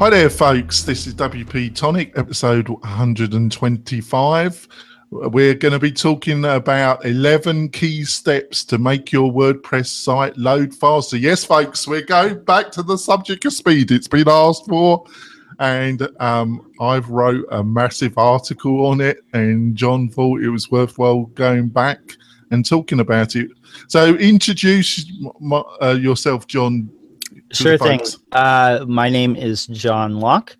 Hi there, folks. This is WP Tonic, episode 125. We're going to be talking about 11 key steps to make your WordPress site load faster. Yes, folks, we're going back to the subject of speed. It's been asked for, and um, I've wrote a massive article on it, and John thought it was worthwhile going back and talking about it. So, introduce my, uh, yourself, John, Sure thing. Uh, my name is John Locke,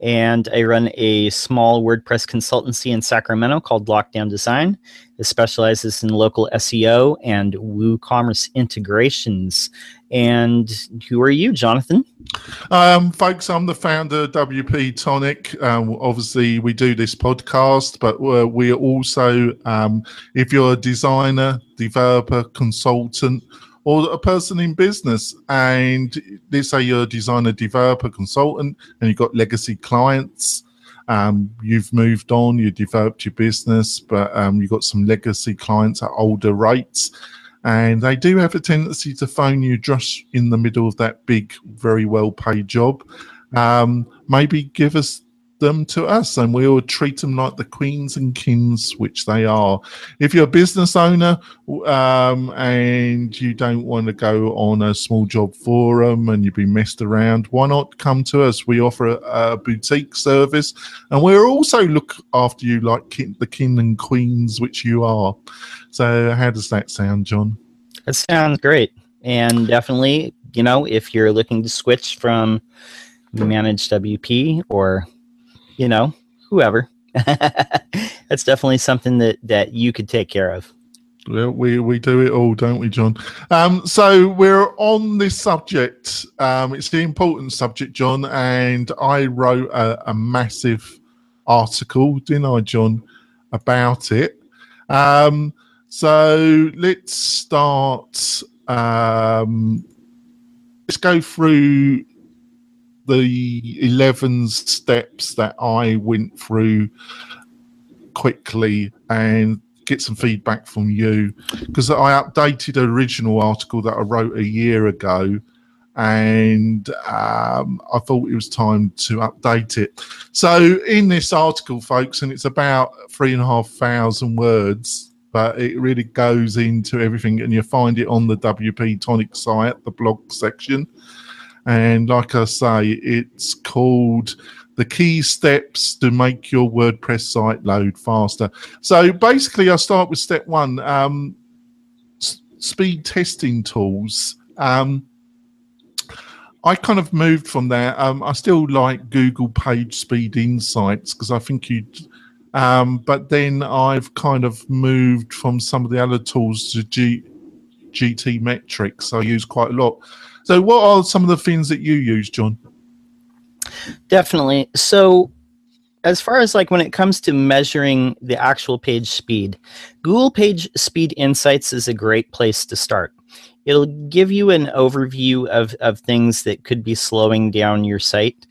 and I run a small WordPress consultancy in Sacramento called Lockdown Design. It specializes in local SEO and WooCommerce integrations. And who are you, Jonathan? Um, folks, I'm the founder of WP Tonic. Um, obviously, we do this podcast, but we're, we're also, um, if you're a designer, developer, consultant, or a person in business and let's say you're a designer developer consultant and you've got legacy clients um, you've moved on you developed your business but um, you've got some legacy clients at older rates and they do have a tendency to phone you just in the middle of that big very well paid job. Um, maybe give us them to us and we will treat them like the queens and kings which they are. If you're a business owner um, and you don't want to go on a small job forum and you've been messed around why not come to us? We offer a, a boutique service and we'll also look after you like king, the king and queens which you are. So how does that sound john? That sounds great. And definitely you know if you're looking to switch from managed wp or you know, whoever. That's definitely something that that you could take care of. Well, we we do it all, don't we, John? Um, so we're on this subject. Um, it's the important subject, John, and I wrote a, a massive article, didn't I, John, about it. Um, so let's start. Um, let's go through the 11 steps that I went through quickly and get some feedback from you because I updated an original article that I wrote a year ago and um, I thought it was time to update it. So, in this article, folks, and it's about three and a half thousand words, but it really goes into everything, and you find it on the WP Tonic site, the blog section. And like I say, it's called the key steps to make your WordPress site load faster. So basically, I start with step one um, s- speed testing tools. Um, I kind of moved from there. Um, I still like Google Page Speed Insights because I think you. Um, but then I've kind of moved from some of the other tools to G, Metrics. I use quite a lot. So, what are some of the things that you use, John? Definitely. So, as far as like when it comes to measuring the actual page speed, Google Page Speed Insights is a great place to start. It'll give you an overview of, of things that could be slowing down your site.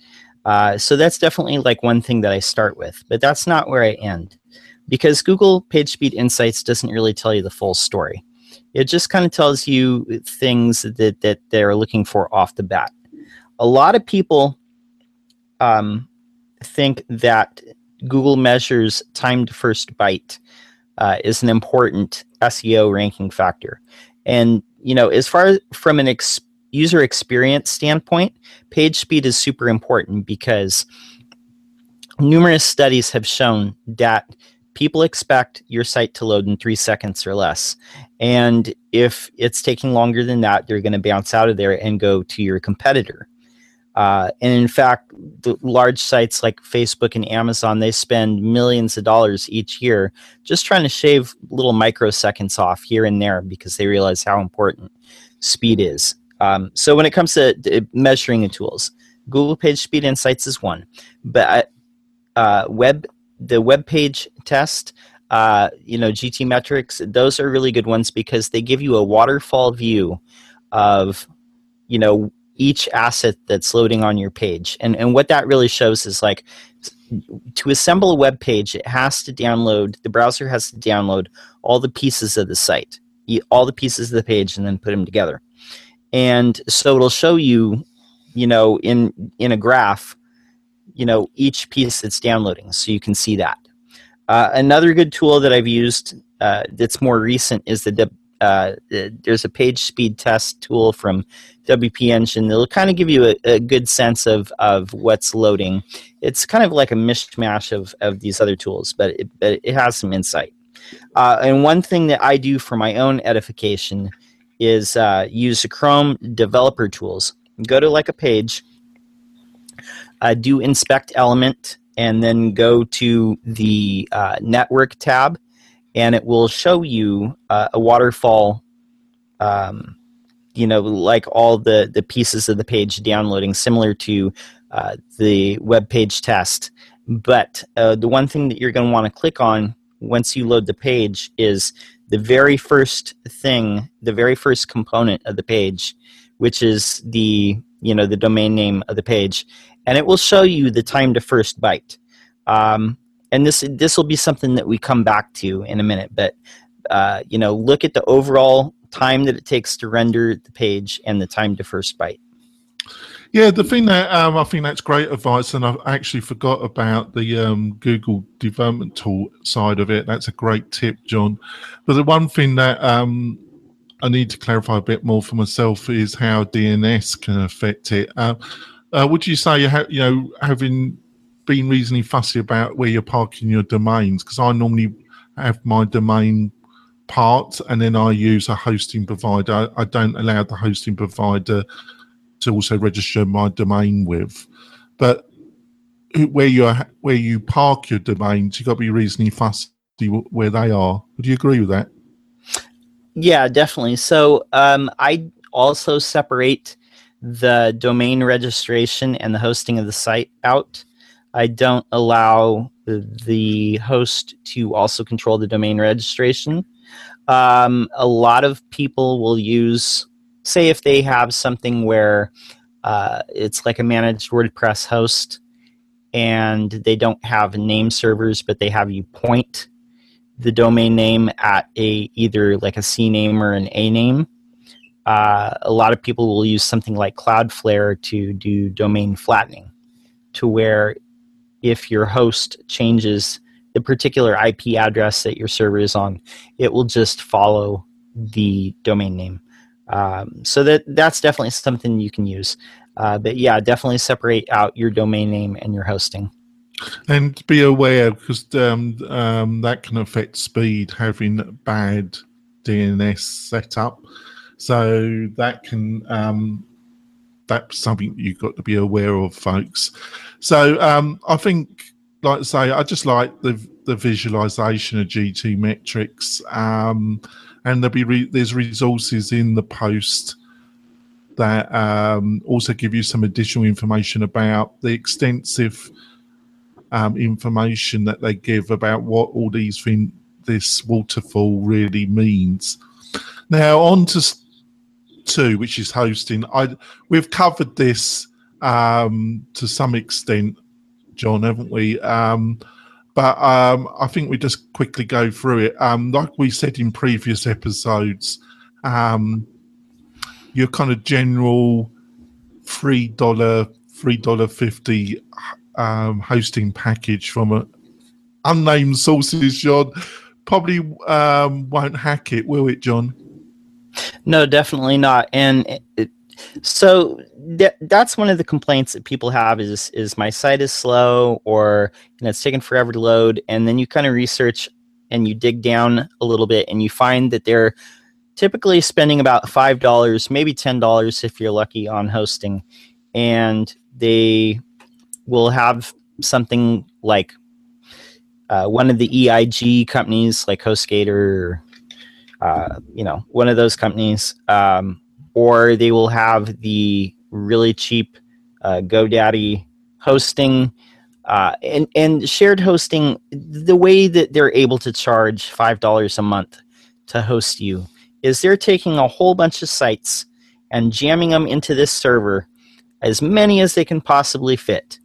Uh, so that's definitely like one thing that I start with, but that's not where I end because Google Page Speed Insights doesn't really tell you the full story. It just kind of tells you things that that they're looking for off the bat. A lot of people um, think that Google measures time to first byte uh, is an important SEO ranking factor, and you know, as far as from an ex- user experience standpoint, page speed is super important because numerous studies have shown that people expect your site to load in three seconds or less. And if it's taking longer than that, they're going to bounce out of there and go to your competitor. Uh, and in fact, the large sites like Facebook and Amazon, they spend millions of dollars each year just trying to shave little microseconds off here and there because they realize how important speed is. Um, so when it comes to measuring the tools, Google Page Speed Insights is one, but uh, web the web page test, uh, you know, GTmetrix, those are really good ones because they give you a waterfall view of, you know, each asset that's loading on your page. And, and what that really shows is like to assemble a web page, it has to download, the browser has to download all the pieces of the site, all the pieces of the page, and then put them together. And so it'll show you, you know, in in a graph you know each piece that's downloading, so you can see that. Uh, another good tool that I've used uh, that's more recent is the uh, there's a page speed test tool from WP Engine that'll kind of give you a, a, good sense of, of what's loading. It's kind of like a mishmash of, of these other tools, but it, but it has some insight. Uh, and one thing that I do for my own edification is uh, use the Chrome developer tools. Go to like a page, uh, do inspect element, and then go to the uh, network tab and it will show you uh, a waterfall um, you know like all the the pieces of the page downloading similar to uh, the web page test. But uh, the one thing that you're going to want to click on once you load the page is the very first thing the very first component of the page which is the you know the domain name of the page and it will show you the time to first byte um, and this this will be something that we come back to in a minute but uh, you know look at the overall time that it takes to render the page and the time to first byte yeah the thing that um, i think that's great advice and I've actually forgot about the um, google development tool side of it. That's a great tip john. But the one thing that um, i need to clarify a bit more for myself is how dns can affect it. Uh, uh, would you say you, ha- you know having been reasonably fussy about where you're parking your domains because I normally have my domain part and then I use a hosting provider. I don't allow the hosting provider to also register my domain with. But where you where you park your domains, you've got to be reasonably fussy where they are. Would you agree with that? Yeah, definitely. So um, I also separate the domain registration and the hosting of the site out. I don't allow the host to also control the domain registration. Um, a lot of people will use, say, if they have something where uh, it's like a managed WordPress host and they don't have name servers, but they have you point the domain name at a either like a CNAME or an A name. Uh, a lot of people will use something like Cloudflare to do domain flattening, to where if your host changes the particular IP address that your server is on, it will just follow the domain name. Um, so that that's definitely something you can use. Uh, but yeah, definitely separate out your domain name and your hosting. And be aware because um, um, that can affect speed having bad DNS setup. So that can um, that's something you've got to be aware of, folks. So um, I think, like I say, I just like the the visualization of GTmetrix, um, and there'll be re- there's resources in the post that um, also give you some additional information about the extensive um, information that they give about what all these things, this waterfall really means. Now on to two, which is hosting. I we've covered this um, to some extent, John, haven't we? Um, but um, I think we just quickly go through it. Um, like we said in previous episodes, um, your kind of general three dollar, three dollar fifty um, hosting package from a unnamed sources, John, probably um, won't hack it, will it, John? No, definitely not. And it, so that, that's one of the complaints that people have is is my site is slow or you know, it's taking forever to load. And then you kind of research and you dig down a little bit and you find that they're typically spending about five dollars, maybe ten dollars if you're lucky on hosting, and they will have something like uh, one of the EIG companies like HostGator or uh, you know, one of those companies, um, or they will have the really cheap uh, GoDaddy hosting. Uh, and, and shared hosting, the way that they're able to charge $5 a month to host you is they're taking a whole bunch of sites and jamming them into this server, as many as they can possibly fit.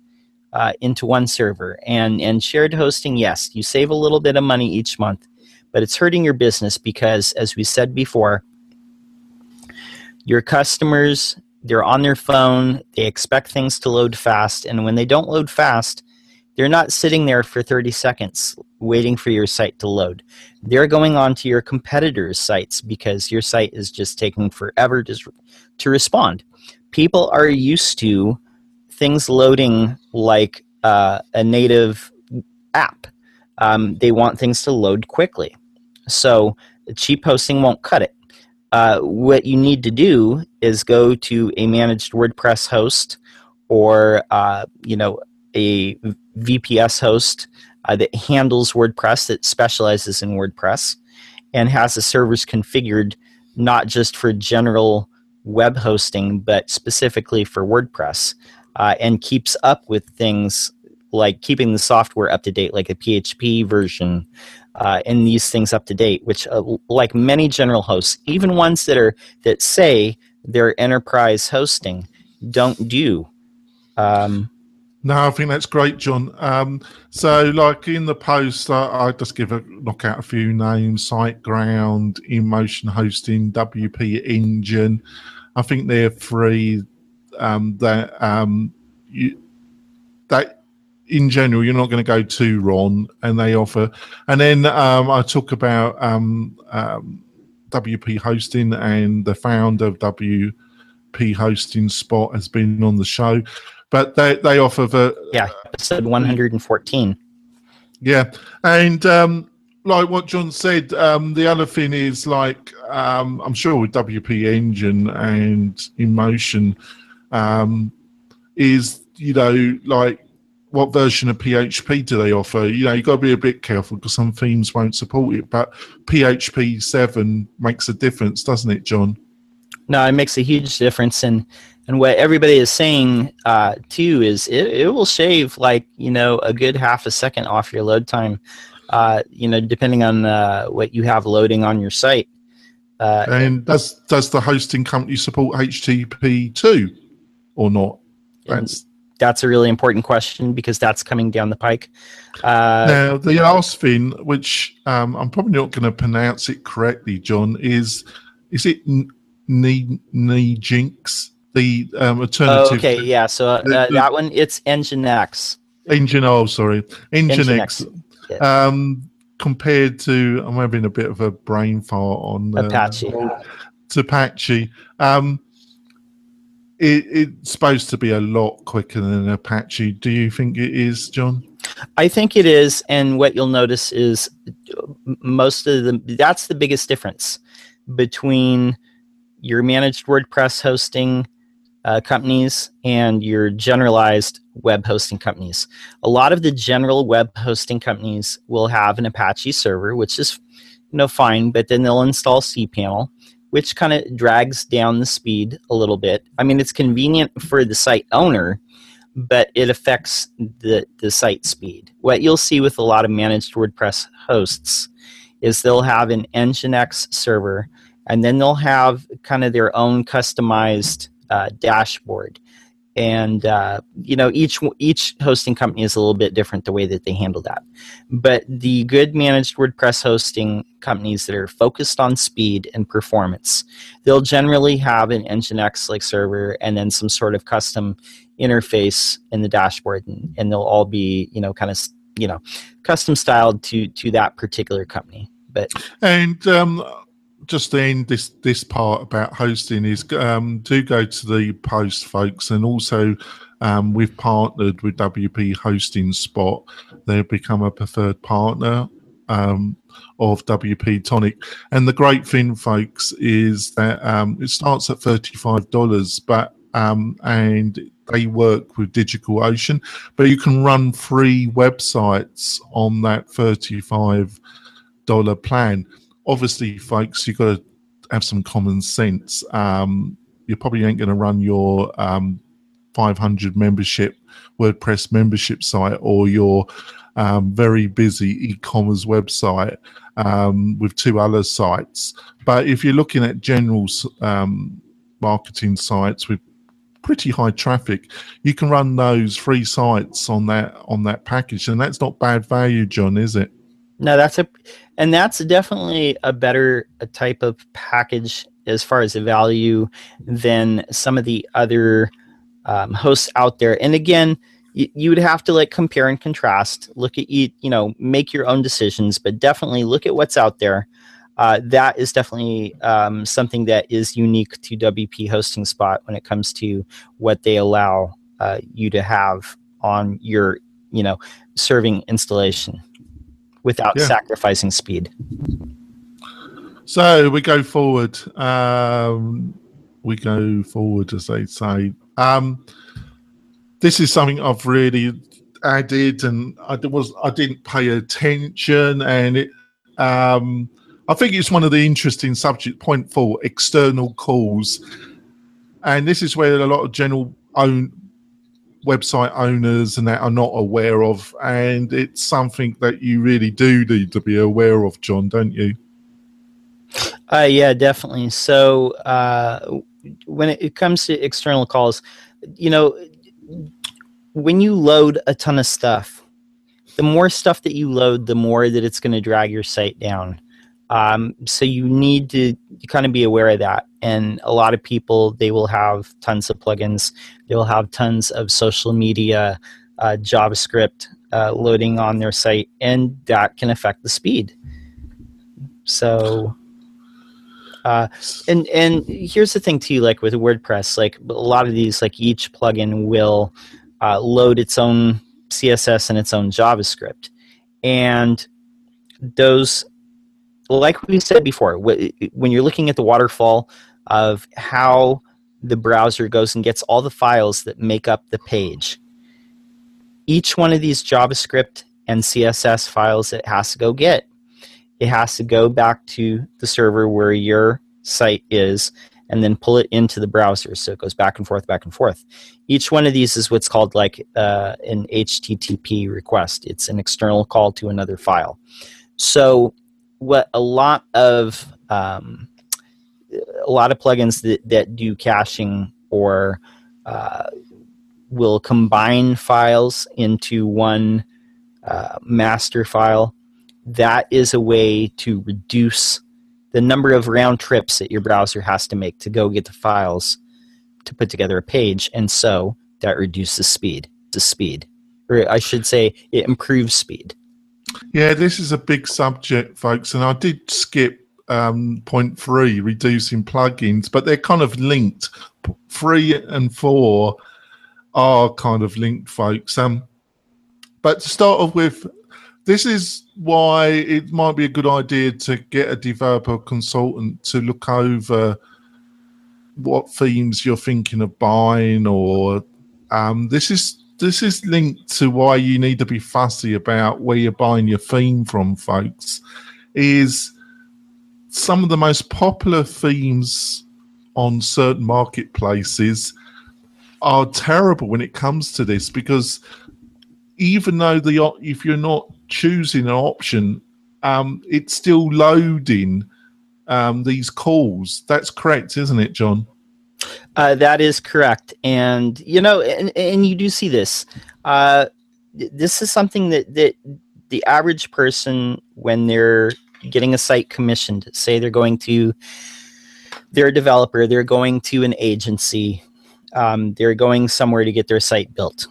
Uh, into one server and and shared hosting yes you save a little bit of money each month but it's hurting your business because, as we said before, your customers they're on their phone, they expect things to load fast, and when they don't load fast, they're not sitting there for 30 seconds waiting for your site to load. They're going on to your competitors' sites because your site is just taking forever to, to respond. People are used to things loading like uh, a native app. Um, they want things to load quickly. So cheap hosting won't cut it. Uh, what you need to do is go to a managed WordPress host or uh, you know a VPS host uh, that handles WordPress that specializes in WordPress and has the servers configured not just for general web hosting but specifically for WordPress uh, and keeps up with things like keeping the software up to date, like a PHP version, uh, and these things up to date. Which, uh, like many general hosts, even ones that are that say they're enterprise hosting, don't do. Um, no, I think that's great, John. Um, so, like in the post, I, I, just give a knock out a few names: SiteGround, InMotion Hosting, WP Engine. I think they're free. Um, that um, you, that in general, you're not going to go too wrong, and they offer. And then um, I talk about um, um, WP Hosting, and the founder of WP Hosting Spot has been on the show, but they they offer the yeah episode 114. Yeah, and um, like what John said, um, the other thing is like um, I'm sure with WP Engine and InMotion is you know like what version of PHP do they offer? You know, you've got to be a bit careful because some themes won't support it. But PHP 7 makes a difference, doesn't it, John? No, it makes a huge difference. And, and what everybody is saying, uh, too, is it, it will shave like, you know, a good half a second off your load time, uh, you know, depending on uh, what you have loading on your site. Uh, and does, does the hosting company support HTTP 2 or not? That's that's a really important question because that's coming down the pike. Uh, now, the last thing, which um, I'm probably not going to pronounce it correctly, John, is is it Nginx, the um, alternative? Oh, okay, yeah. So uh, the, the, that one, it's Nginx. Engine, oh, sorry, Nginx. Nginx. Um, compared to, I'm having a bit of a brain fart on uh, Apache. To Apache. Um, it, it's supposed to be a lot quicker than Apache. Do you think it is, John? I think it is, and what you'll notice is most of the that's the biggest difference between your managed WordPress hosting uh, companies and your generalized web hosting companies. A lot of the general web hosting companies will have an Apache server, which is you know fine, but then they'll install cPanel which kind of drags down the speed a little bit. I mean, it's convenient for the site owner, but it affects the, the site speed. What you'll see with a lot of managed WordPress hosts is they'll have an Nginx server and then they'll have kind of their own customized uh, dashboard and uh, you know each each hosting company is a little bit different the way that they handle that. But the good managed wordpress hosting companies that are focused on speed and performance they'll generally have an nginx like server and then some sort of custom interface in the dashboard and, and they'll all be you know kind of you know custom styled to to that particular company. But and um just end this this part about hosting is um, do go to the post, folks, and also um, we've partnered with WP Hosting Spot. They've become a preferred partner um, of WP Tonic, and the great thing, folks, is that um, it starts at thirty five dollars, but um, and they work with DigitalOcean, but you can run free websites on that thirty five dollar plan obviously, folks, you've got to have some common sense. Um, you probably ain't going to run your um, 500 membership WordPress membership site or your um, very busy e-commerce website um, with two other sites. But if you're looking at general um, marketing sites with pretty high traffic, you can run those free sites on that on that package, and that's not bad value, John, is it? No, that's a, and that's definitely a better a type of package as far as the value than some of the other um, hosts out there. And again, you, you would have to like compare and contrast, look at you, you know, make your own decisions, but definitely look at what's out there. Uh, that is definitely um, something that is unique to WP Hosting Spot when it comes to what they allow uh, you to have on your, you know, serving installation without yeah. sacrificing speed. So we go forward. Um, we go forward, as they say. Um, this is something I've really added, and I was I didn't pay attention, and it. Um, I think it's one of the interesting subject point for external calls, and this is where a lot of general own website owners and that are not aware of, and it's something that you really do need to be aware of, John, don't you? Uh, yeah, definitely. So uh, when it comes to external calls, you know, when you load a ton of stuff, the more stuff that you load, the more that it's going to drag your site down. Um, so you need to kind of be aware of that. And a lot of people, they will have tons of plugins. Will have tons of social media, uh, JavaScript uh, loading on their site, and that can affect the speed. So, uh, and and here's the thing too, like with WordPress, like a lot of these, like each plugin will uh, load its own CSS and its own JavaScript, and those like we said before, when you're looking at the waterfall of how the browser goes and gets all the files that make up the page, each one of these JavaScript and CSS files it has to go get, it has to go back to the server where your site is and then pull it into the browser. So it goes back and forth, back and forth. Each one of these is what's called like uh, an HTTP request. It's an external call to another file. So what a lot of um, a lot of plugins that, that do caching or uh, will combine files into one uh, master file. That is a way to reduce the number of round trips that your browser has to make to go get the files to put together a page, and so that reduces speed. The speed, or I should say, it improves speed. Yeah, this is a big subject, folks, and I did skip um, point three, reducing plugins, but they're kind of linked. Three and four are kind of linked, folks. Um, but to start off with, this is why it might be a good idea to get a developer consultant to look over what themes you're thinking of buying, or um, this is this is linked to why you need to be fussy about where you're buying your theme from, folks. Is some of the most popular themes on certain marketplaces are terrible when it comes to this because even though the if you're not choosing an option, um, it's still loading um, these calls. That's correct, isn't it, John? Uh, that is correct, and you know, and, and you do see this. Uh, this is something that that the average person, when they're getting a site commissioned, say they're going to, they're a developer, they're going to an agency, um, they're going somewhere to get their site built.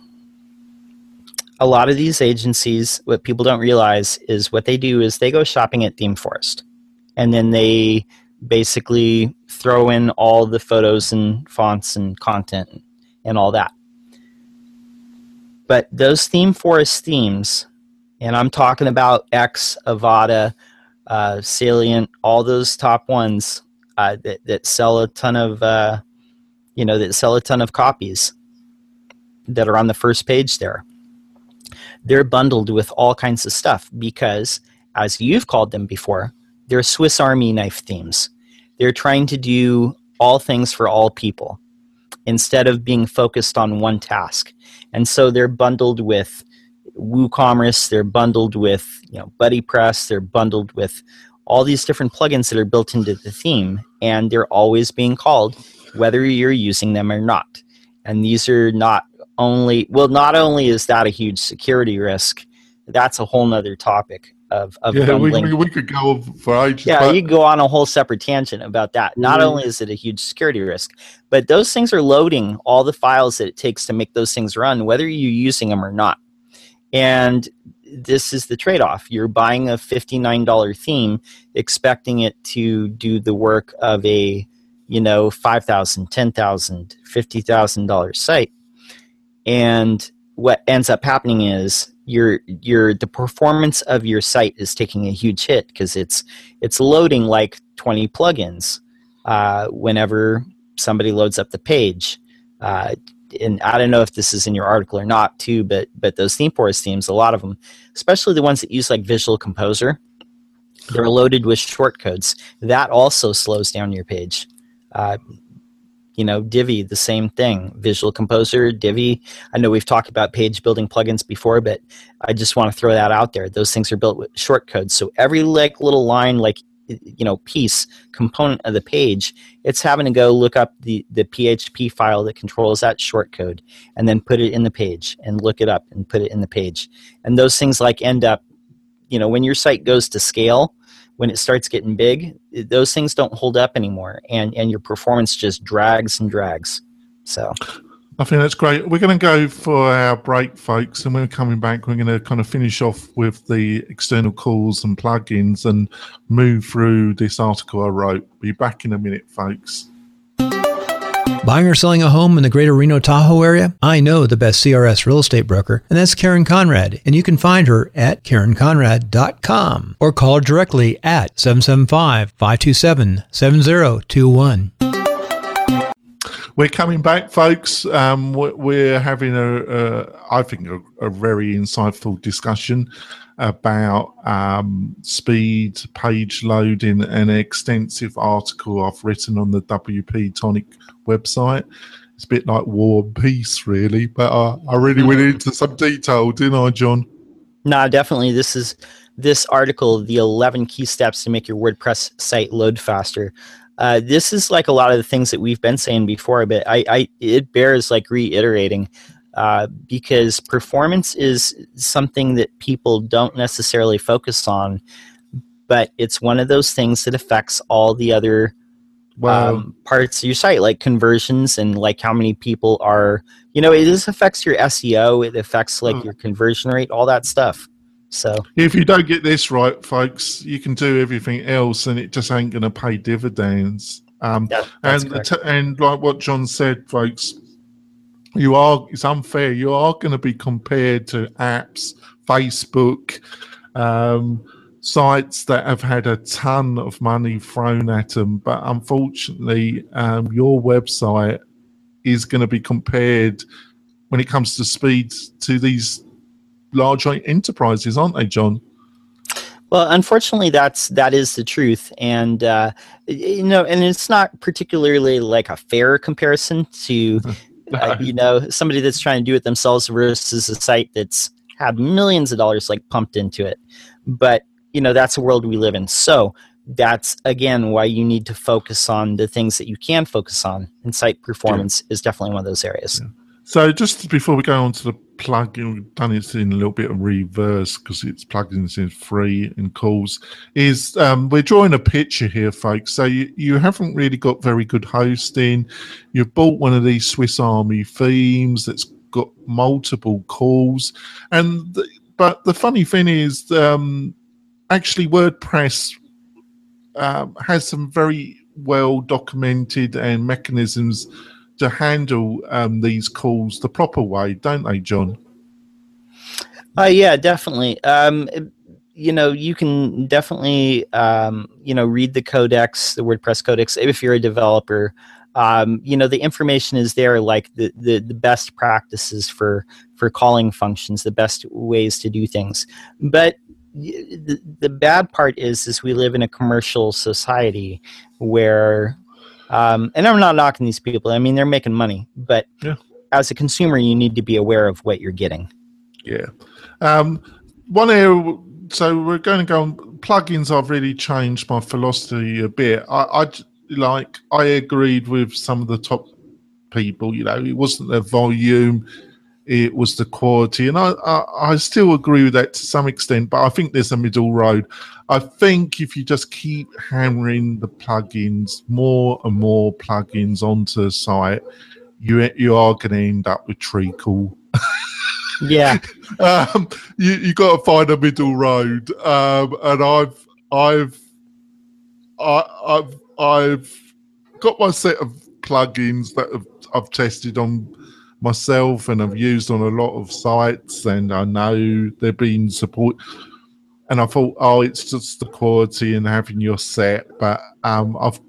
A lot of these agencies, what people don't realize is what they do is they go shopping at ThemeForest, and then they basically throw in all the photos and fonts and content and all that. But those ThemeForest themes, and I'm talking about X, Avada, uh, Salient, all those top ones uh, that, that sell a ton of, uh, you know, that sell a ton of copies that are on the first page there. They're bundled with all kinds of stuff because, as you've called them before, they're Swiss Army knife themes. They're trying to do all things for all people instead of being focused on one task. And so they're bundled with WooCommerce, they're bundled with you know BuddyPress, they're bundled with all these different plugins that are built into the theme, and they're always being called whether you're using them or not. And these are not only well, not only is that a huge security risk, that's a whole nother topic of, of yeah, we, we, we could go for ages. Yeah, you go on a whole separate tangent about that. Not Mhm. only is it a huge security risk, but those things are loading all the files that it takes to make those things run, whether you're using them or not. And this is the trade off. You're buying a $59 theme, expecting it to do the work of a, you know, $5,000, $10,000, $50,000 site. And what ends up happening is your your the performance of your site is taking a huge hit because it's it's loading like 20 plugins uh, whenever somebody loads up the page. Uh, and I don't know if this is in your article or not too, but but those ThemeForest themes, a lot of them, especially the ones that use like Visual Composer, they're loaded with shortcodes. That also slows down your page. Uh, you know, Divi, the same thing. Visual Composer, Divi. I know we've talked about page building plugins before, but I just want to throw that out there. Those things are built with shortcodes. So every like little line, like you know, piece component of the page, it's having to go look up the the PHP file that controls that shortcode, and then put it in the page, and look it up and put it in the page. And those things like end up, you know, when your site goes to scale, when it starts getting big, those things don't hold up anymore, and and your performance just drags and drags. So I think that's great. We're going to go for our break, folks, and when we're coming back, we're going to kind of finish off with the external calls and plugins and move through this article I wrote. Be back in a minute, folks. Buying or selling a home in the greater Reno Tahoe area? I know the best CRS real estate broker, and that's Karen Conrad. And you can find her at KarenConrad.com or call directly at 775 527 7021. We're coming back, folks. Um, we- we're having a, a I think, a, a very insightful discussion about um, speed, page loading, an extensive article I've written on the WP Tonic website. It's a bit like War and Peace, really, but uh, I really went into some detail, didn't I, John? No, definitely. This is this article, the 11 key steps to make your WordPress site load faster. Uh, this is like a lot of the things that we've been saying before, but I, I it bears like reiterating uh, because performance is something that people don't necessarily focus on, but it's one of those things that affects all the other Well, um, parts of your site, like conversions and like how many people are. You know, it just affects your SEO. It affects like Mm. your conversion rate, all that stuff. So if you don't get this right, folks, you can do everything else, and it just ain't going to pay dividends. Um, yeah, and t- and like what John said, folks, you are it's unfair. You are going to be compared to apps, Facebook, um, sites that have had a ton of money thrown at them, but unfortunately, um, your website is going to be compared when it comes to speed to these large enterprises, aren't they, John? Well, unfortunately, that's that is the truth, and uh, you know, and it's not particularly like a fair comparison to uh, you know somebody that's trying to do it themselves versus a site that's had millions of dollars like pumped into it. But you know, that's a world we live in. So that's again why you need to focus on the things that you can focus on, and site performance is definitely one of those areas. So just before we go on to the plugin, we've done it in a little bit of reverse because it's plugins in free and calls. Is um, we're drawing a picture here, folks. So you, you haven't really got very good hosting. You've bought one of these Swiss Army themes that's got multiple calls, and the, but the funny thing is, um, actually WordPress um, has some very well documented and mechanisms to handle um, these calls the proper way, don't they, John? Uh, yeah, definitely. Um, it- you know, you can definitely, um, you know, read the codex, the WordPress codex, if you're a developer. Um, you know, the information is there, like the, the, the best practices for for calling functions, the best ways to do things. But the, the bad part is, is we live in a commercial society where, um, and I'm not knocking these people. I mean, they're making money, but Yeah. as a consumer, you need to be aware of what you're getting. Yeah. Um, one area. So we're going to go on plugins. I've really changed my philosophy a bit. I like. I agreed with some of the top people. You know, it wasn't their volume. It was the quality, and I, I, I still agree with that to some extent. But I think there's a middle road. I think if you just keep hammering the plugins, more and more plugins onto the site, you you are going to end up with treacle. Yeah, um, you you got to find a middle road, um, and I've I've I, I've I've got my set of plugins that have, I've tested on myself and I've used on a lot of sites, and I know they've been support. And I thought, oh, it's just the quality and having your set, but um, I've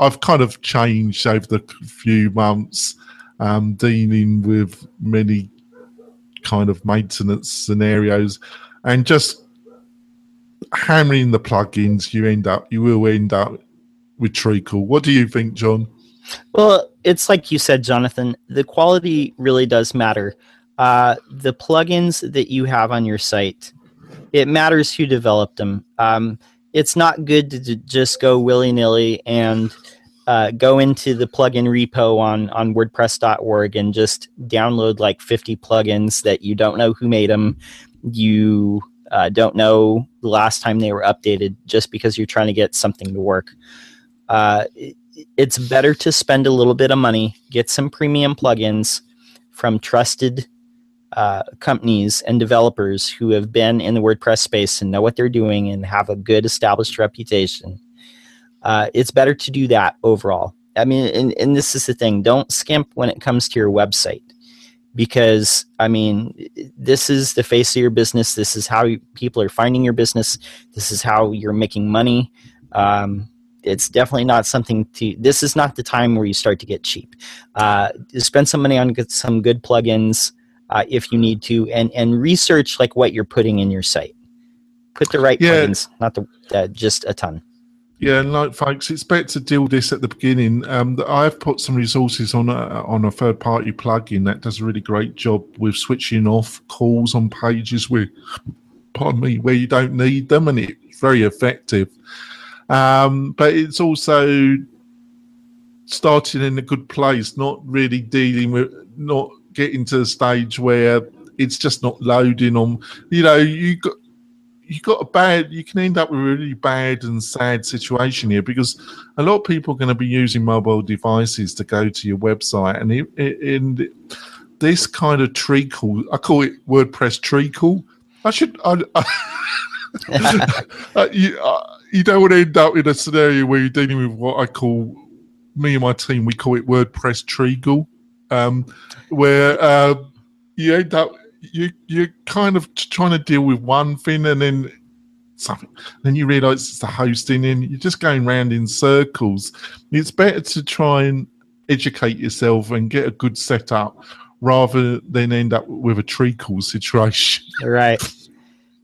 I've kind of changed over the few months, um, dealing with many kind of maintenance scenarios, and just hammering the plugins. You end up, you will end up with treacle. What do you think, John? Well, it's like you said, Jonathan. The quality really does matter. Uh, the plugins that you have on your site, it matters who developed them. Um, it's not good to, to just go willy nilly and uh, go into the plugin repo on on WordPress.org and just download like 50 plugins that you don't know who made them. You uh, don't know the last time they were updated just because you're trying to get something to work. Uh, it's better to spend a little bit of money, get some premium plugins from trusted uh, companies and developers who have been in the WordPress space and know what they're doing and have a good established reputation. Uh, it's better to do that overall. I mean, and, and this is the thing don't skimp when it comes to your website because, I mean, this is the face of your business. This is how you, people are finding your business. This is how you're making money. Um, it's definitely not something to this is not the time where you start to get cheap uh, spend some money on some good plugins uh, if you need to and and research like what you're putting in your site put the right yeah. plugins not the uh, just a ton yeah, and like folks, it's better to deal this at the beginning. Um, I've put some resources on a, on a third party plugin that does a really great job with switching off calls on pages where, pardon me, where you don't need them, and it's very effective. Um, but it's also starting in a good place, not really dealing with, not getting to the stage where it's just not loading on. You know, you got you got a bad. You can end up with a really bad and sad situation here because a lot of people are going to be using mobile devices to go to your website, and in this kind of treacle, I call it WordPress treacle. I should. I, I, uh, you, uh, you don't want to end up in a scenario where you're dealing with what I call me and my team. We call it WordPress treacle, um, where uh, you end up you you're kind of trying to deal with one thing and then something. Then you realise it's the hosting, and you're just going round in circles. It's better to try and educate yourself and get a good setup rather than end up with a treacle situation. Right.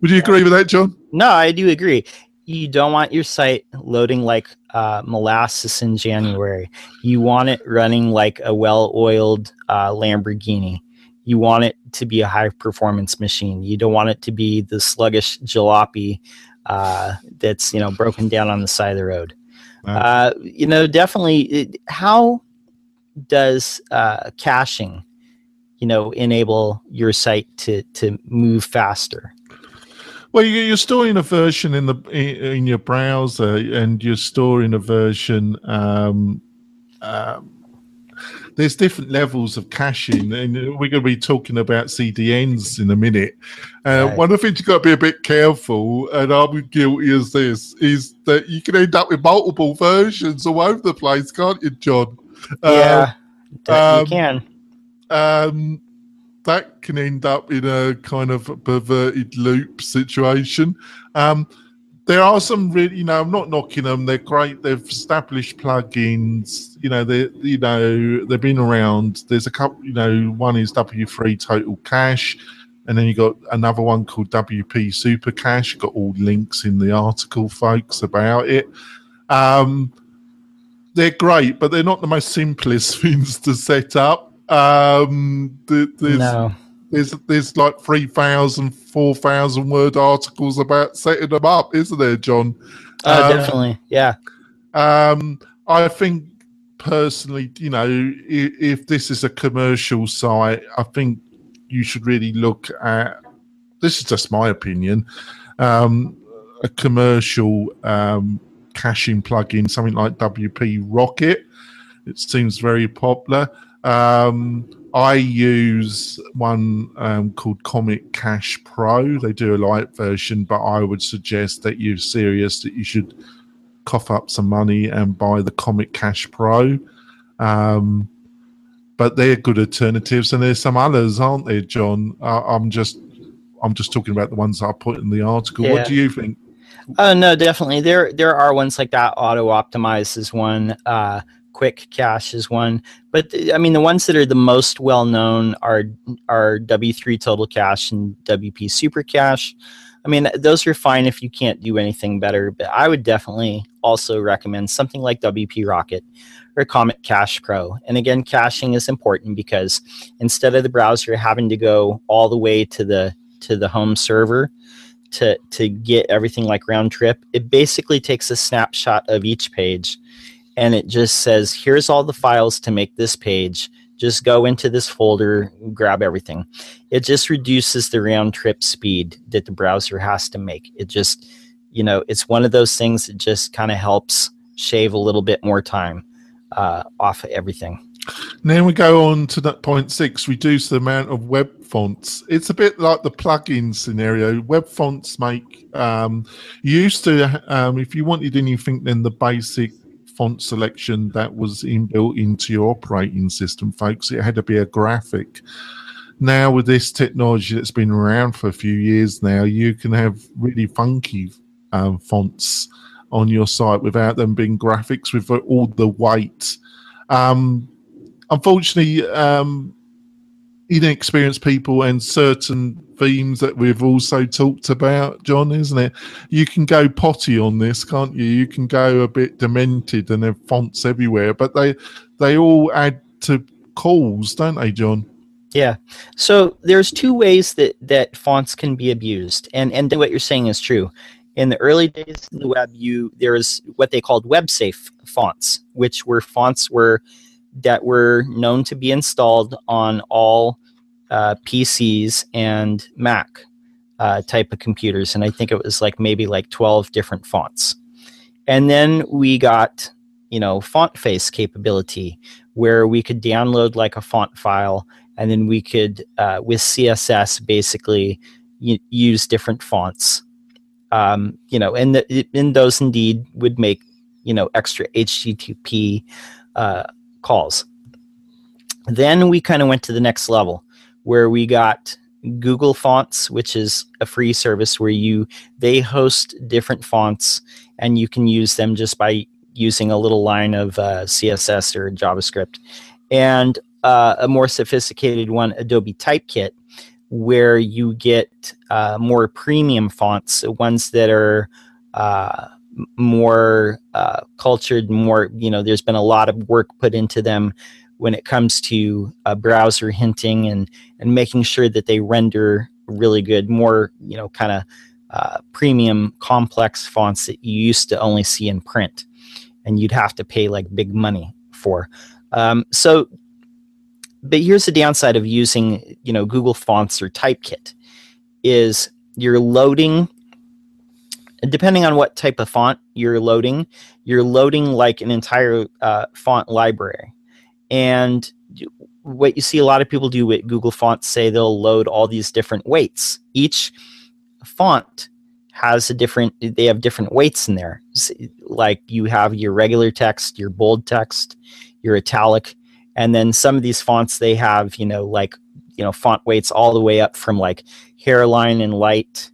Would you agree with that, John? No, I do agree you don't want your site loading like uh, molasses in January. You want it running like a well-oiled uh, Lamborghini. You want it to be a high-performance machine. You don't want it to be the sluggish jalopy uh, that's you know broken down on the side of the road. Uh, you know, definitely. It, how does uh, caching, you know, enable your site to to move faster? Well, you're storing a version in the in your browser, and you're storing a version. Um, um, there's different levels of caching, and we're going to be talking about CDNs in a minute. Uh, right. One of the things you've got to be a bit careful, and I'm guilty as this, is that you can end up with multiple versions all over the place, can't you, John? Yeah, um, you can. Um, that can end up in a kind of perverted loop situation. Um, there are some really, you know, I'm not knocking them. They're great. They've established plugins. You know, they, you know, they've been around. There's a couple. You know, one is W3 Total Cache, and then you got another one called WP Super Cache. Got all links in the article, folks, about it. Um, they're great, but they're not the most simplest things to set up. Um, there's, no. there's there's like 3,000, 4,000 word articles about setting them up, isn't there, John? Uh, um, definitely, yeah. Um, I think personally, you know, if, if, this is a commercial site, I think you should really look at. This is just my opinion. Um, a commercial um, caching plugin, something like WP Rocket. It seems very popular. Um, I use one um, called Comet Cache Pro. They do a light version, but I would suggest that you're serious that you should cough up some money and buy the Comet Cache Pro. Um, but they're good alternatives, and there's some others, aren't there, John? Uh, I'm just, I'm just talking about the ones I put in the article. Yeah. What do you think? Oh no, definitely. There, there are ones like that. Autoptimize is one. Uh, Quick Cache is one, but I mean the ones that are the most well known are are W3 Total Cache and WP Super Cache. I mean those are fine if you can't do anything better, but I would definitely also recommend something like WP Rocket or Comet Cache Pro. And again, caching is important because instead of the browser having to go all the way to the to the home server to to get everything like round trip, it basically takes a snapshot of each page and it just says, here's all the files to make this page. Just go into this folder, grab everything. It just reduces the round trip speed that the browser has to make. It just, you know, it's one of those things that just kind of helps shave a little bit more time uh, off of everything. Then we go on to that point six, reduce the amount of web fonts. It's a bit like the plugin scenario. Web fonts make um, used to um, if you wanted anything, then the basic font selection that was inbuilt into your operating system, folks. It had to be a graphic. Now, with this technology that's been around for a few years now, you can have really funky um, fonts on your site without them being graphics with all the weight. Um, unfortunately, um, inexperienced people and certain themes that we've also talked about, John, isn't it? You can go potty on this, can't you? You can go a bit demented and have fonts everywhere, but they they all add to calls, don't they, John? Yeah. So there's two ways that that fonts can be abused, and and what you're saying is true. In the early days of the web, you there was what they called web safe fonts, which were fonts were that were known to be installed on all uh, PCs and Mac uh, type of computers, and I think it was like maybe like twelve different fonts. And then we got you know font face capability, where we could download like a font file, and then we could uh, with CSS basically y- use different fonts. Um, you know, and the, and those indeed would make you know extra HTTP uh, calls. Then we kind of went to the next level where we got Google Fonts, which is a free service where you they host different fonts and you can use them just by using a little line of uh, CSS or JavaScript, and uh, a more sophisticated one, Adobe Typekit, where you get uh, more premium fonts, ones that are uh, more uh, cultured, more you know. There's been a lot of work put into them when it comes to uh, browser hinting and and making sure that they render really good, more you know, kind of uh, premium, complex fonts that you used to only see in print, and you'd have to pay like big money for. Um, so, but here's the downside of using you know Google Fonts or Typekit is you're loading depending on what type of font you're loading, you're loading like an entire uh, font library. And what you see a lot of people do with Google Fonts say they'll load all these different weights. Each font has a different they have different weights in there. Like you have your regular text, your bold text, your italic, and then some of these fonts they have, you know, like you know, font weights all the way up from like hairline and light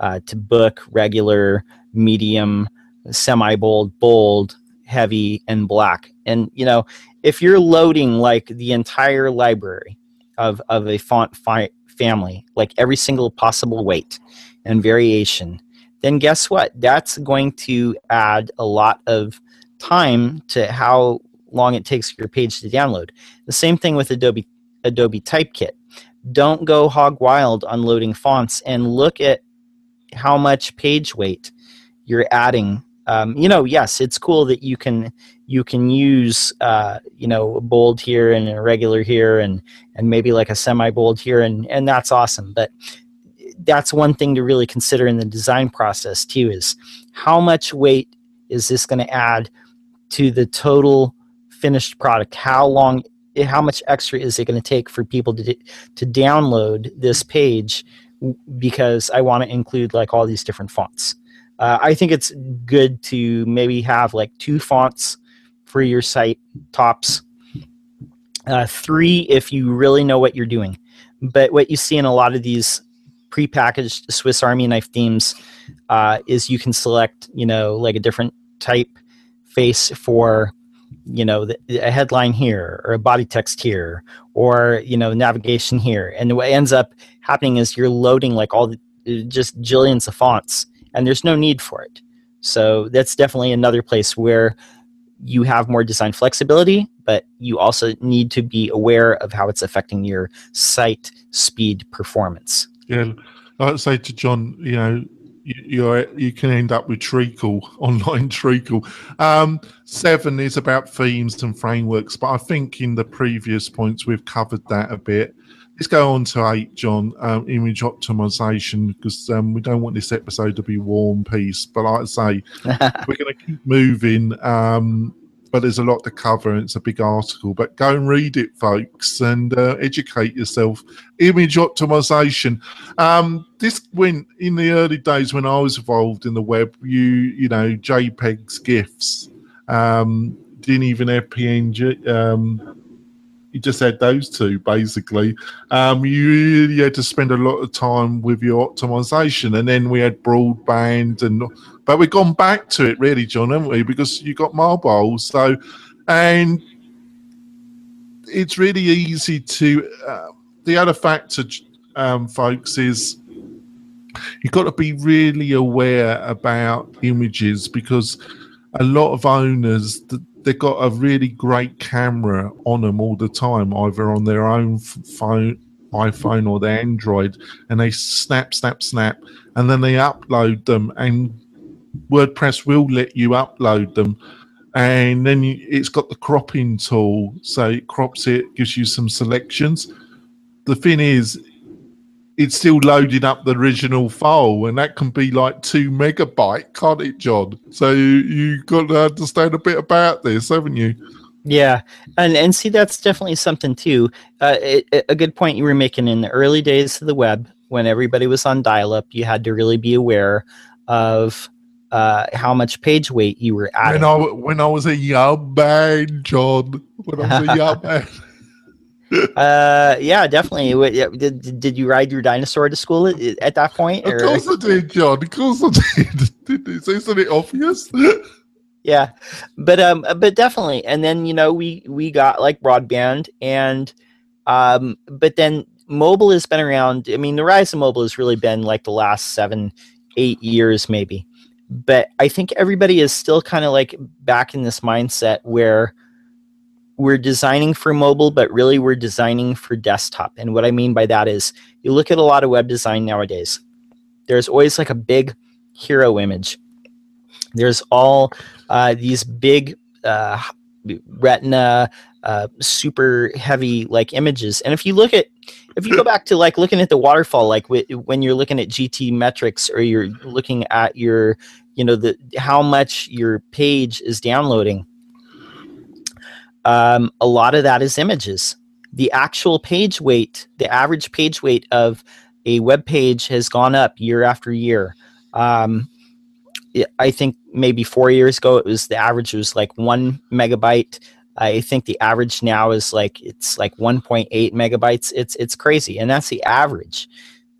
uh, to book, regular, medium, semi bold, bold, heavy, and black. And you know, if you're loading like the entire library of, of a font fi- family, like every single possible weight and variation, then guess what? That's going to add a lot of time to how long it takes your page to download. The same thing with Adobe Adobe Typekit. Don't go hog wild on loading fonts and look at how much page weight you're adding um, you know, yes, it's cool that you can you can use uh, you know bold here and a regular here and and maybe like a semi bold here and and that's awesome. But that's one thing to really consider in the design process too is how much weight is this going to add to the total finished product? How long? How much extra is it going to take for people to to download this page? Because I want to include like all these different fonts. Uh, I think it's good to maybe have like two fonts for your site tops, uh, three if you really know what you're doing. But what you see in a lot of these prepackaged Swiss Army knife themes uh, is you can select, you know, like a different type face for, you know, the, a headline here or a body text here or, you know, navigation here. And what ends up happening is you're loading like all the, just jillions of fonts and there's no need for it. So that's definitely another place where you have more design flexibility, but you also need to be aware of how it's affecting your site speed performance. Yeah, I'd say to John, you know, you you can end up with treacle online treacle. Um, seven is about themes and frameworks, but I think in the previous points we've covered that a bit. Let's go on to eight, John. Um, image optimization, because um, we don't want this episode to be warm peace. But like I say, we're going to keep moving. Um, but there's a lot to cover, and it's a big article. But go and read it, folks, and uh, educate yourself. Image optimization. Um, this went in the early days when I was involved in the web. You, you know, JPEGs, GIFs. Um, didn't even have PNG. Um, you just had those two basically. Um, you, you had to spend a lot of time with your optimization, and then we had broadband, and but we've gone back to it really, John, haven't we? Because you got mobile, so and it's really easy to. Uh, the other factor, um, folks, is you've got to be really aware about images because a lot of owners they've got a really great camera on them all the time, either on their own phone, iPhone, or their Android, and they snap, snap, snap, and then they upload them, and WordPress will let you upload them. And then you, it's got the cropping tool, so it crops it, gives you some selections. The thing is, it's still loading up the original file, and that can be like two megabyte, can't it, John? So you, have got to understand a bit about this, haven't you? Yeah, and and see that's definitely something too. Uh, it, a good point you were making in the early days of the web, when everybody was on dial-up, you had to really be aware of uh, how much page weight you were adding. When I when I was a young man, John, when I was a young man uh, yeah, definitely. Did, did you ride your dinosaur to school at, at that point? Or? Of course I did, John. Of course I did. Isn't it obvious? yeah, but um, but definitely. And then you know we we got like broadband, and um, but then mobile has been around. I mean, the rise of mobile has really been like the last seven, eight years, maybe. But I think everybody is still kind of like back in this mindset where we're designing for mobile, but really we're designing for desktop. And what I mean by that is you look at a lot of web design nowadays, there's always like a big hero image. There's all uh, these big uh, retina, uh, super heavy like images. And if you look at, if you go back to like looking at the waterfall, like w- when you're looking at GTmetrix or you're looking at your, you know, the how much your page is downloading um, a lot of that is images. The actual page weight, the average page weight of a web page has gone up year after year. Um, I think maybe four years ago it was the average was like one megabyte. I think the average now is like it's like 1.8 megabytes. It's it's crazy, and that's the average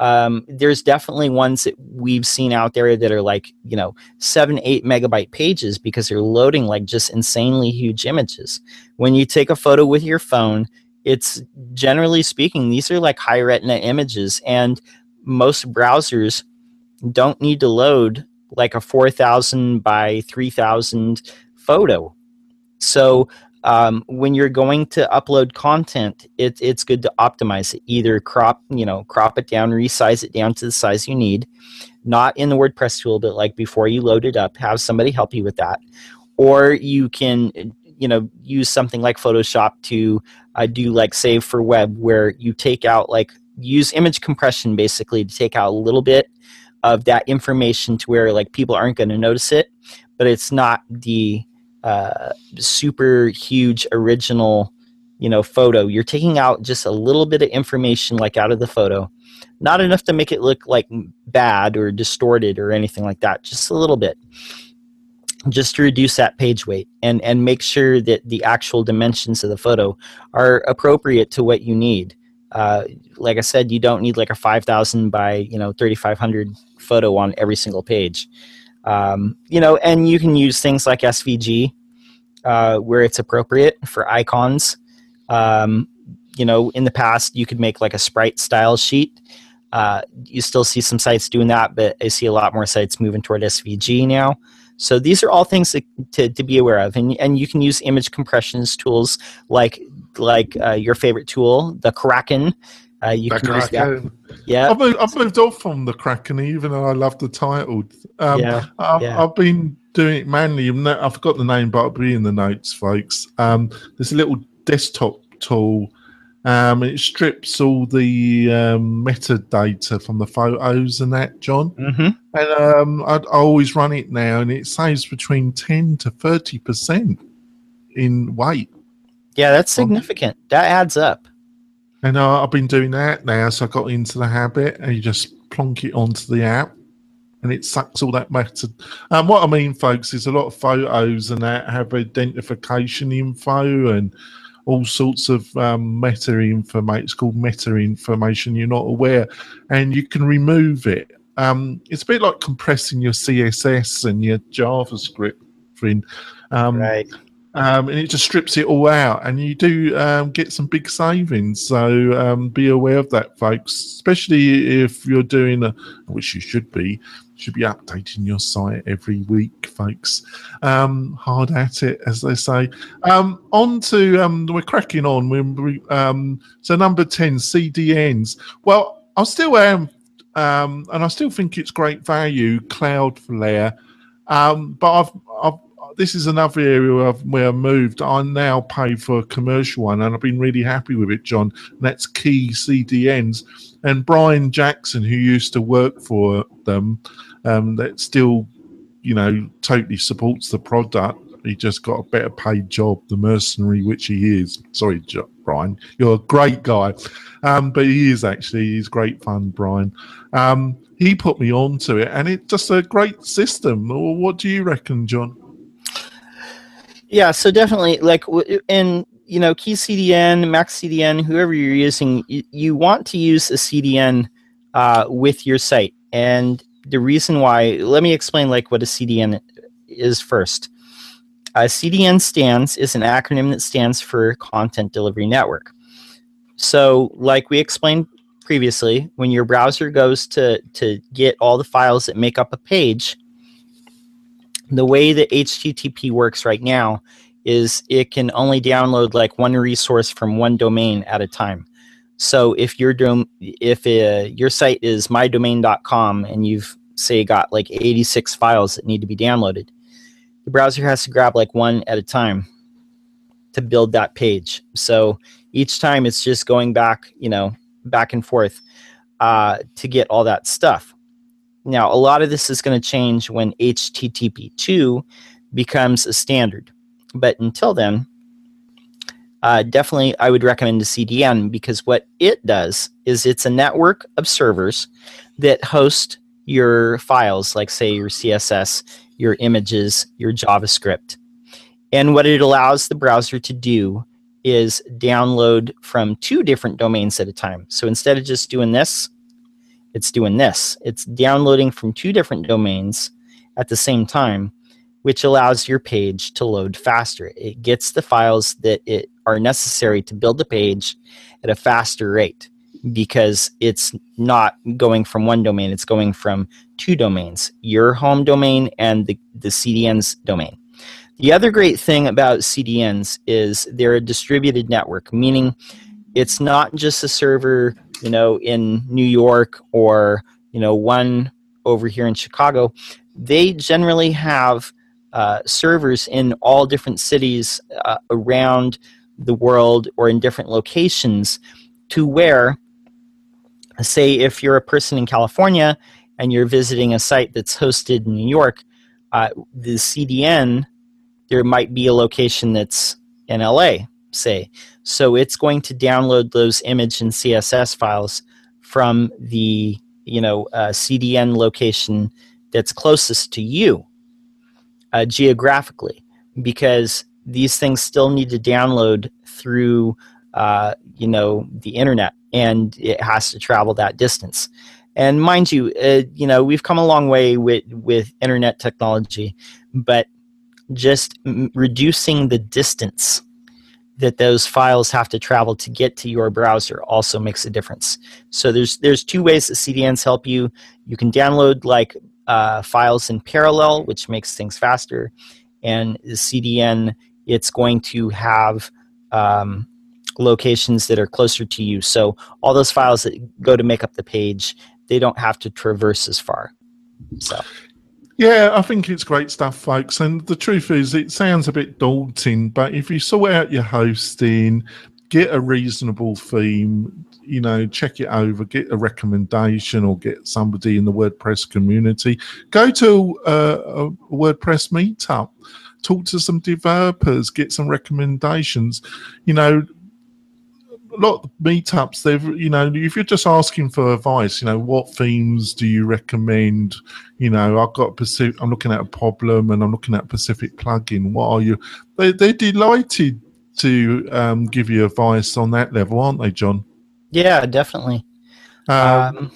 um, there's definitely ones that we've seen out there that are like you know seven eight megabyte pages because they're loading like just insanely huge images. When you take a photo with your phone it's generally speaking these are like high retina images and most browsers don't need to load like a 4000 by 3000 photo. So um, when you're going to upload content, it, it's good to optimize it. Either crop, you know, crop it down, resize it down to the size you need. not in the WordPress tool, but like before you load it up, have somebody help you with that. Or you can, you know, use something like Photoshop to uh, do like save for web, where you take out like use image compression basically to take out a little bit of that information to where like people aren't going to notice it, but it's not the uh, super huge original you know photo. You're taking out just a little bit of information like out of the photo. Not enough to make it look like bad or distorted or anything like that just a little bit. Just to reduce that page weight and and make sure that the actual dimensions of the photo are appropriate to what you need. Uh, like i said you don't need like a 5000 by you know 3500 photo on every single page um, you know and you can use things like svg uh, where it's appropriate for icons um, you know, in the past, you could make like a sprite style sheet. Uh, you still see some sites doing that, but I see a lot more sites moving toward SVG now. So these are all things to, to, to be aware of, and and you can use image compressions tools like like uh, your favorite tool, the Kraken. Uh, you The can use that. Yeah, I've moved, I've moved off from the Kraken, even though I love the title. Um, Yeah, I've, yeah. I've been doing it manually. I'm not- I forgot the name, but it'll be in the notes, folks. Um, there's a little desktop tool. Um, it strips all the um, metadata from the photos and that, John. hmm And um, I, I always run it now, and it saves between 10 to 30% in weight. yeah, that's significant. That adds up. And uh, I've been doing that now, so I got into the habit, and you just plonk it onto the app, and it sucks all that meta. Um, what I mean, folks, is a lot of photos and that have identification info and all sorts of um, meta information. It's called meta information. You're not aware, and you can remove it. Um, it's a bit like compressing your CSS and your JavaScript thing. Um, Right. Um, and it just strips it all out, and you do um, get some big savings. So um, be aware of that, folks. Especially if you're doing a, which you should be, should be updating your site every week, folks. Um, hard at it, as they say. Um, on to um, we're cracking on. We, so number ten, CDNs. Well, I still am, and I still think it's great value. Cloudflare. Um, but I've, I've this is another area where I've, where I've moved. I now pay for a commercial one, and I've been really happy with it, John. And that's Key CDNs. And Brian Jackson, who used to work for them, um, that still, you know, totally supports the product. He just got a better paid job, the mercenary which he is. Sorry, Jo- Brian, you're a great guy, um, but he is actually he's great fun, Brian. Um, he put me onto it, and it's just a great system. What do you reckon, John? Yeah, so definitely, like, in you know, KeyCDN, Max CDN, whoever you're using, you, you want to use a CDN uh, with your site. And the reason why, let me explain like what a CDN is first. A CDN stands is an acronym that stands for Content Delivery Network. So, like we explained previously, when your browser goes to to get all the files that make up a page, the way that HTTP works right now is it can only download like one resource from one domain at a time. So if your dom- if uh, your site is mydomain.com and you've say got like 86 files that need to be downloaded, the browser has to grab like one at a time to build that page. So each time it's just going back, you know, back and forth uh, to get all that stuff. Now, a lot of this is going to change when HTTP2 becomes a standard. But until then, uh, definitely I would recommend a CDN because what it does is it's a network of servers that host your files, like, say, your CSS, your images, your JavaScript. And what it allows the browser to do is download from two different domains at a time. So instead of just doing this, it's doing this. It's downloading from two different domains at the same time, which allows your page to load faster. It gets the files that it are necessary to build the page at a faster rate because it's not going from one domain, it's going from two domains, your home domain and the, the CDN's domain. The other great thing about CDNs is they're a distributed network, meaning it's not just a server, you know, in New York or, you know, one over here in Chicago, they generally have uh, servers in all different cities uh, around the world or in different locations to where, say, if you're a person in California and you're visiting a site that's hosted in New York, uh, the CDN, there might be a location that's in LA, say. So it's going to download those image and CSS files from the you know uh, CDN location that's closest to you uh, geographically, because these things still need to download through uh, you know the internet, and it has to travel that distance. And mind you, uh, you know we've come a long way with with internet technology, but just m- reducing the distance that those files have to travel to get to your browser also makes a difference. So there's there's two ways that CDNs help you. You can download like uh, files in parallel, which makes things faster, and the CDN it's going to have um, locations that are closer to you. So all those files that go to make up the page, they don't have to traverse as far. So yeah, I think it's great stuff, folks. And the truth is, it sounds a bit daunting, but if you sort out your hosting, get a reasonable theme, you know, check it over, get a recommendation, or get somebody in the WordPress community. Go to uh, a WordPress meetup, talk to some developers, get some recommendations. You know, a lot of meetups they've you know if you're just asking for advice you know what themes do you recommend? You know i've got pacific i'm looking at a problem and i'm looking at pacific plugin. What are you they, they're delighted to um, give you advice on that level aren't they john? Yeah definitely. Um, um,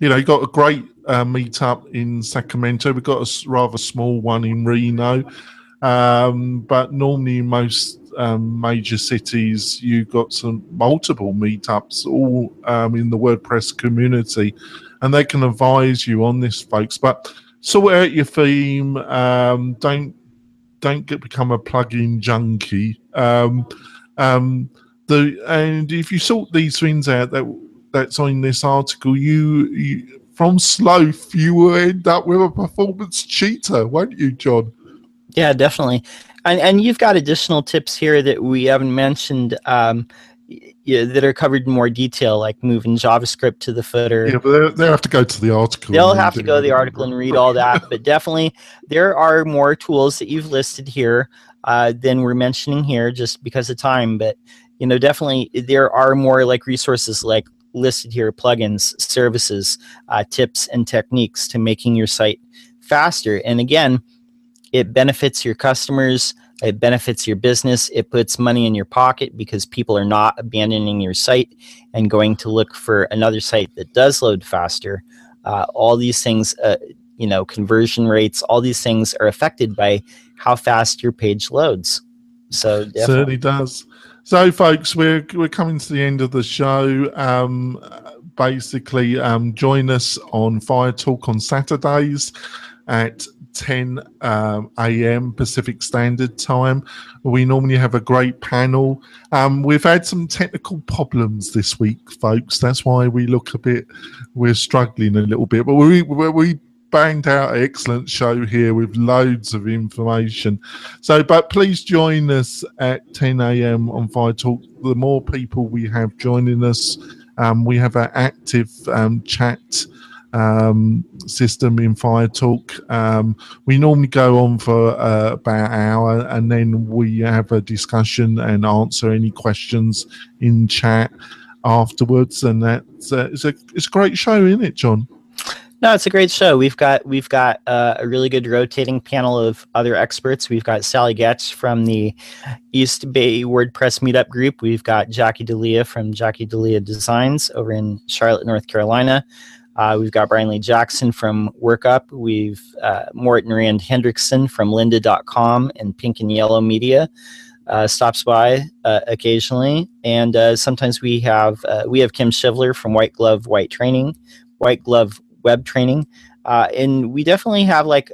you know you got a great uh, meetup in sacramento. We've got a rather small one in reno um, but normally most um, major cities, you've got some multiple meetups all um, in the WordPress community, and they can advise you on this, folks. But sort out your theme. Um, don't don't get become a plugin junkie. Um, um, the and if you sort these things out that that's on this article, you, you from Sloth, you will end up with a performance cheater, won't you, John? Yeah, definitely and, and you've got additional tips here that we haven't mentioned um, yeah, that are covered in more detail, like moving JavaScript to the footer. Yeah, but they have to go to the article. They'll have to go to the article and read all that. but definitely, there are more tools that you've listed here uh, than we're mentioning here, just because of time. But you know, definitely, there are more like resources like listed here, plugins, services, uh, tips, and techniques to making your site faster. And again it benefits your customers it benefits your business it puts money in your pocket because people are not abandoning your site and going to look for another site that does load faster. Uh, all these things uh, you know conversion rates all these things are affected by how fast your page loads. So definitely. certainly does. So folks we're we're coming to the end of the show. Um, basically um, join us on fire talk on saturdays at 10 um, a.m. Pacific Standard Time. We normally have a great panel. Um, we've had some technical problems this week, folks. That's why we look a bit, we're struggling a little bit, but we, we, we banged out an excellent show here with loads of information. So, but please join us at 10 a.m. on Fire Talk. The more people we have joining us, um, we have an active um, chat um, system in Fire Talk. Um, we normally go on for uh, about an hour and then we have a discussion and answer any questions in chat afterwards. And that's uh, it's a it's a great show, isn't it, John? No, it's a great show. We've got we've got uh, a really good rotating panel of other experts. We've got Sallie Goetsch from the East Bay WordPress Meetup group. We've got Jackie D'Elia from Jackie D'Elia Designs over in Charlotte, North Carolina. Uh, we've got Brian Lee Jackson from Workup. We've uh, Morten Rand-Hendriksen from lynda.com and Pink and Yellow Media uh, stops by uh, occasionally. And uh, sometimes we have uh, we have Kim Shivler from White Glove White Training, White Glove Web Training. and we definitely have like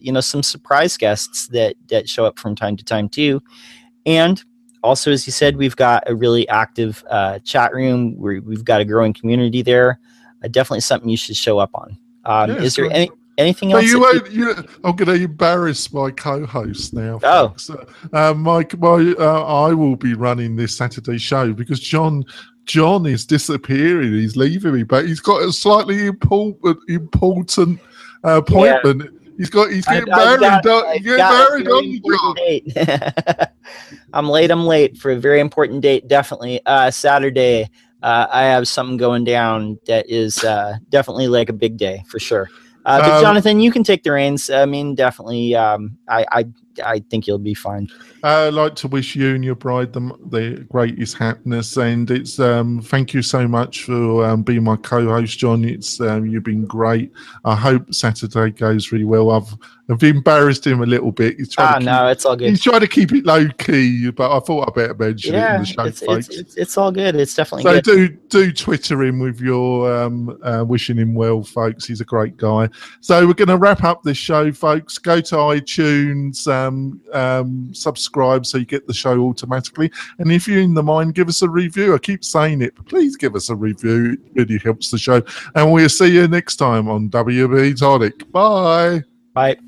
you know some surprise guests that that show up from time to time too. And also, as you said, we've got a really active chat room. we we've got a growing community there uh, definitely something you should show up on. Um, Yeah, is there any anything else? you won't. You, I'm going to embarrass my co-host now. Oh. Uh, uh, my, my, uh, I will be running this Saturday show because John, John is disappearing. He's leaving me, but he's got a slightly important, important uh, appointment. He's got. He's getting I've married. I got, getting married on you, John. I'm late. I'm late for a very important date. Definitely, uh, Saturday. Uh, I have something going down that is uh, definitely like a big day for sure. Uh, but Um, Jonathan, you can take the reins. I mean, definitely. Um, I, I I think you'll be fine. Uh, I'd like to wish you and your bride the, the greatest happiness, and it's um, thank you so much for um, being my co-host, John. It's um, you've been great. I hope Saturday goes really well. I've I've embarrassed him a little bit. He's trying Ah, to keep, no, it's all good. he's trying to keep it low key, but I thought I better mention it Yeah, in the show, it's, it's, it's, it's all good. It's definitely so good. do do Twitter him with your um, uh, wishing him well, folks. He's a great guy. So we're going to wrap up this show, folks. Go to iTunes, um, um, subscribe so you get the show automatically. And if you're in the mind, give us a review. I keep saying it, but please give us a review. It really helps the show. And we'll see you next time on WP Tonic. Bye. Bye.